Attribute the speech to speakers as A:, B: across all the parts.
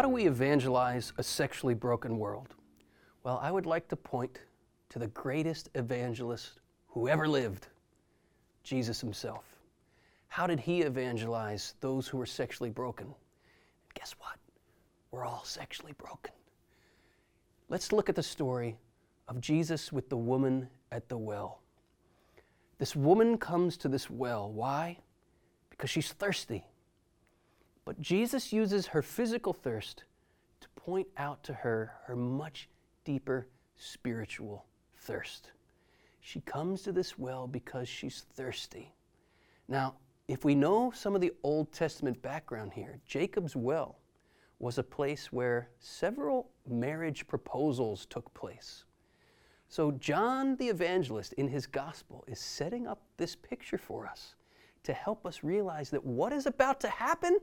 A: How do we evangelize a sexually broken world? Well, I would like to point to the greatest evangelist who ever lived, Jesus himself. How did he evangelize those who were sexually broken? And Guess what? We're all sexually broken. Let's look at the story of Jesus with the woman at the well. This woman comes to this well. Why? Because she's thirsty. But Jesus uses her physical thirst to point out to her her much deeper spiritual thirst. She comes to this well because she's thirsty. Now, if we know some of the Old Testament background here, Jacob's well was a place where several marriage proposals took place. So, John the evangelist in his gospel is setting up this picture for us to help us realize that what is about to happen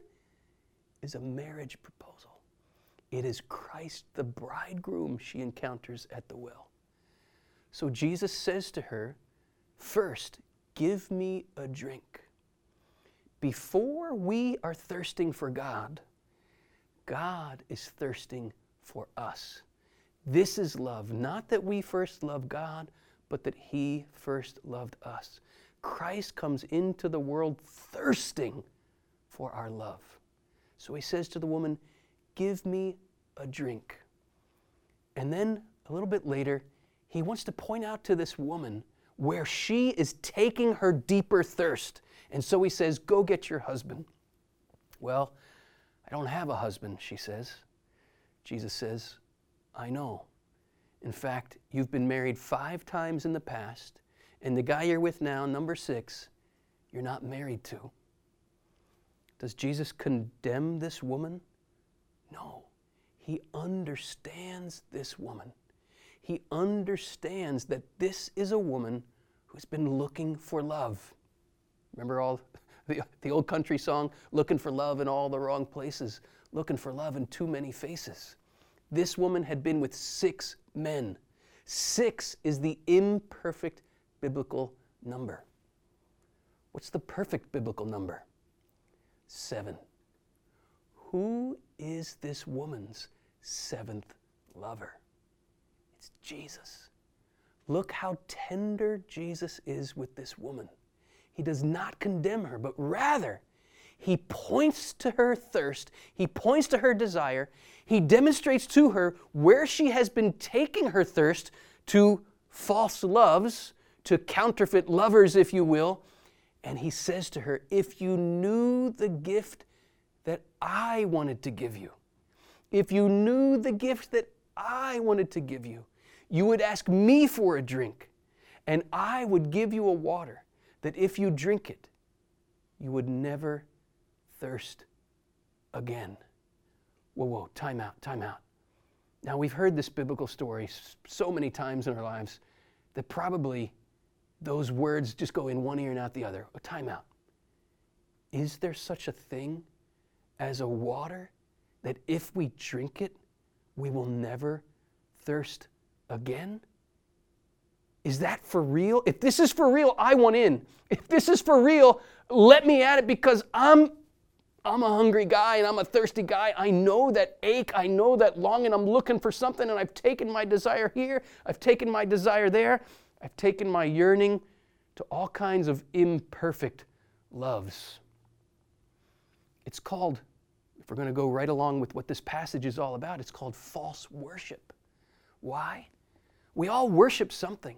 A: is a marriage proposal. It is Christ the bridegroom she encounters at the well. So Jesus says to her, First, give me a drink. Before we are thirsting for God, God is thirsting for us. This is love, not that we first love God, but that He first loved us. Christ comes into the world thirsting for our love. So he says to the woman, Give me a drink. And then a little bit later, he wants to point out to this woman where she is taking her deeper thirst. And so he says, Go get your husband. Well, I don't have a husband, she says. Jesus says, I know. In fact, you've been married five times in the past, and the guy you're with now, number six, you're not married to. Does Jesus condemn this woman? No. He understands this woman. He understands that this is a woman who's been looking for love. Remember all the, the old country song, looking for love in all the wrong places, looking for love in too many faces. This woman had been with six men. Six is the imperfect biblical number. What's the perfect biblical number? Seven. Who is this woman's seventh lover? It's Jesus. Look how tender Jesus is with this woman. He does not condemn her, but rather, he points to her thirst, he points to her desire, he demonstrates to her where she has been taking her thirst to false loves, to counterfeit lovers, if you will, and he says to her, If you knew the gift that I wanted to give you, if you knew the gift that I wanted to give you, you would ask me for a drink, and I would give you a water that if you drink it, you would never thirst again. Whoa, whoa, time out, time out. Now, we've heard this biblical story so many times in our lives that probably those words just go in one ear and out the other. A timeout. Is there such a thing as a water that if we drink it, we will never thirst again? Is that for real? If this is for real, I want in. If this is for real, let me at it because I'm I'm a hungry guy and I'm a thirsty guy. I know that ache, I know that longing. I'm looking for something and I've taken my desire here, I've taken my desire there. I've taken my yearning to all kinds of imperfect loves. It's called, if we're going to go right along with what this passage is all about, it's called false worship. Why? We all worship something.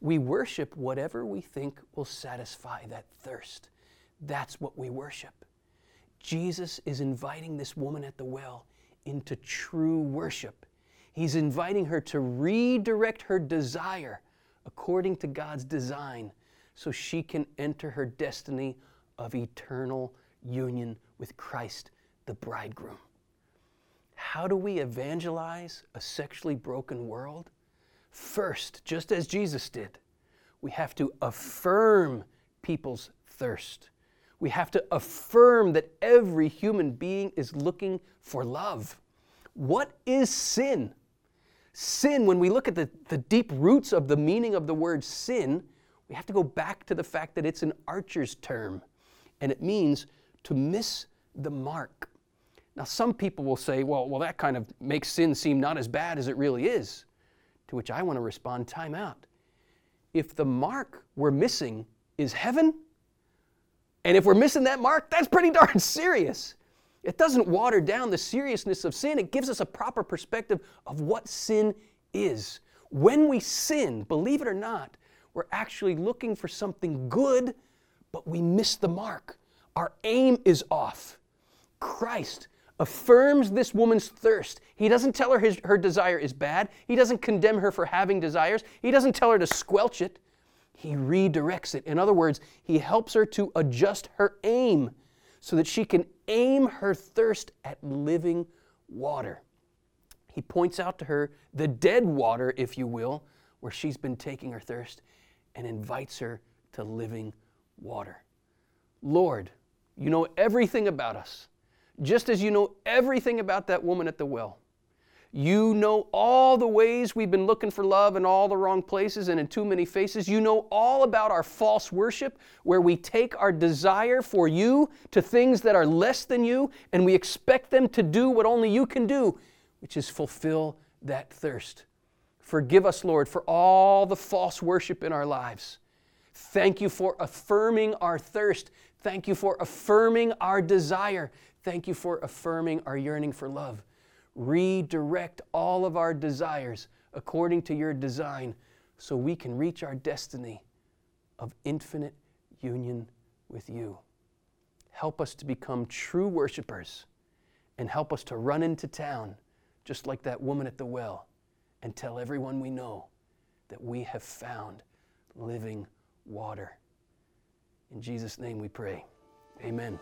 A: We worship whatever we think will satisfy that thirst. That's what we worship. Jesus is inviting this woman at the well into true worship. He's inviting her to redirect her desire according to God's design so she can enter her destiny of eternal union with Christ, the bridegroom. How do we evangelize a sexually broken world? First, just as Jesus did, we have to affirm people's thirst. We have to affirm that every human being is looking for love. What is sin? Sin, when we look at the, the deep roots of the meaning of the word sin, we have to go back to the fact that it's an archer's term, and it means to miss the mark. Now, some people will say, well, well, that kind of makes sin seem not as bad as it really is. To which I want to respond, time out. If the mark we're missing is heaven, and if we're missing that mark, that's pretty darn serious. It doesn't water down the seriousness of sin, it gives us a proper perspective of what sin is. When we sin, believe it or not, we're actually looking for something good, but we miss the mark. Our aim is off. Christ affirms this woman's thirst. He doesn't tell her his, her desire is bad. He doesn't condemn her for having desires. He doesn't tell her to squelch it. He redirects it. In other words, he helps her to adjust her aim so that she can aim her thirst at living water. He points out to her the dead water, if you will, where she's been taking her thirst, and invites her to living water. Lord, you know everything about us just as you know everything about that woman at the well. You know all the ways we've been looking for love in all the wrong places and in too many faces. You know all about our false worship, where we take our desire for you to things that are less than you, and we expect them to do what only you can do, which is fulfill that thirst. Forgive us, Lord, for all the false worship in our lives. Thank you for affirming our thirst. Thank you for affirming our desire. Thank you for affirming our yearning for love. Redirect all of our desires according to your design so we can reach our destiny of infinite union with you. Help us to become true worshipers and help us to run into town just like that woman at the well and tell everyone we know that we have found living water. In Jesus' name we pray. Amen.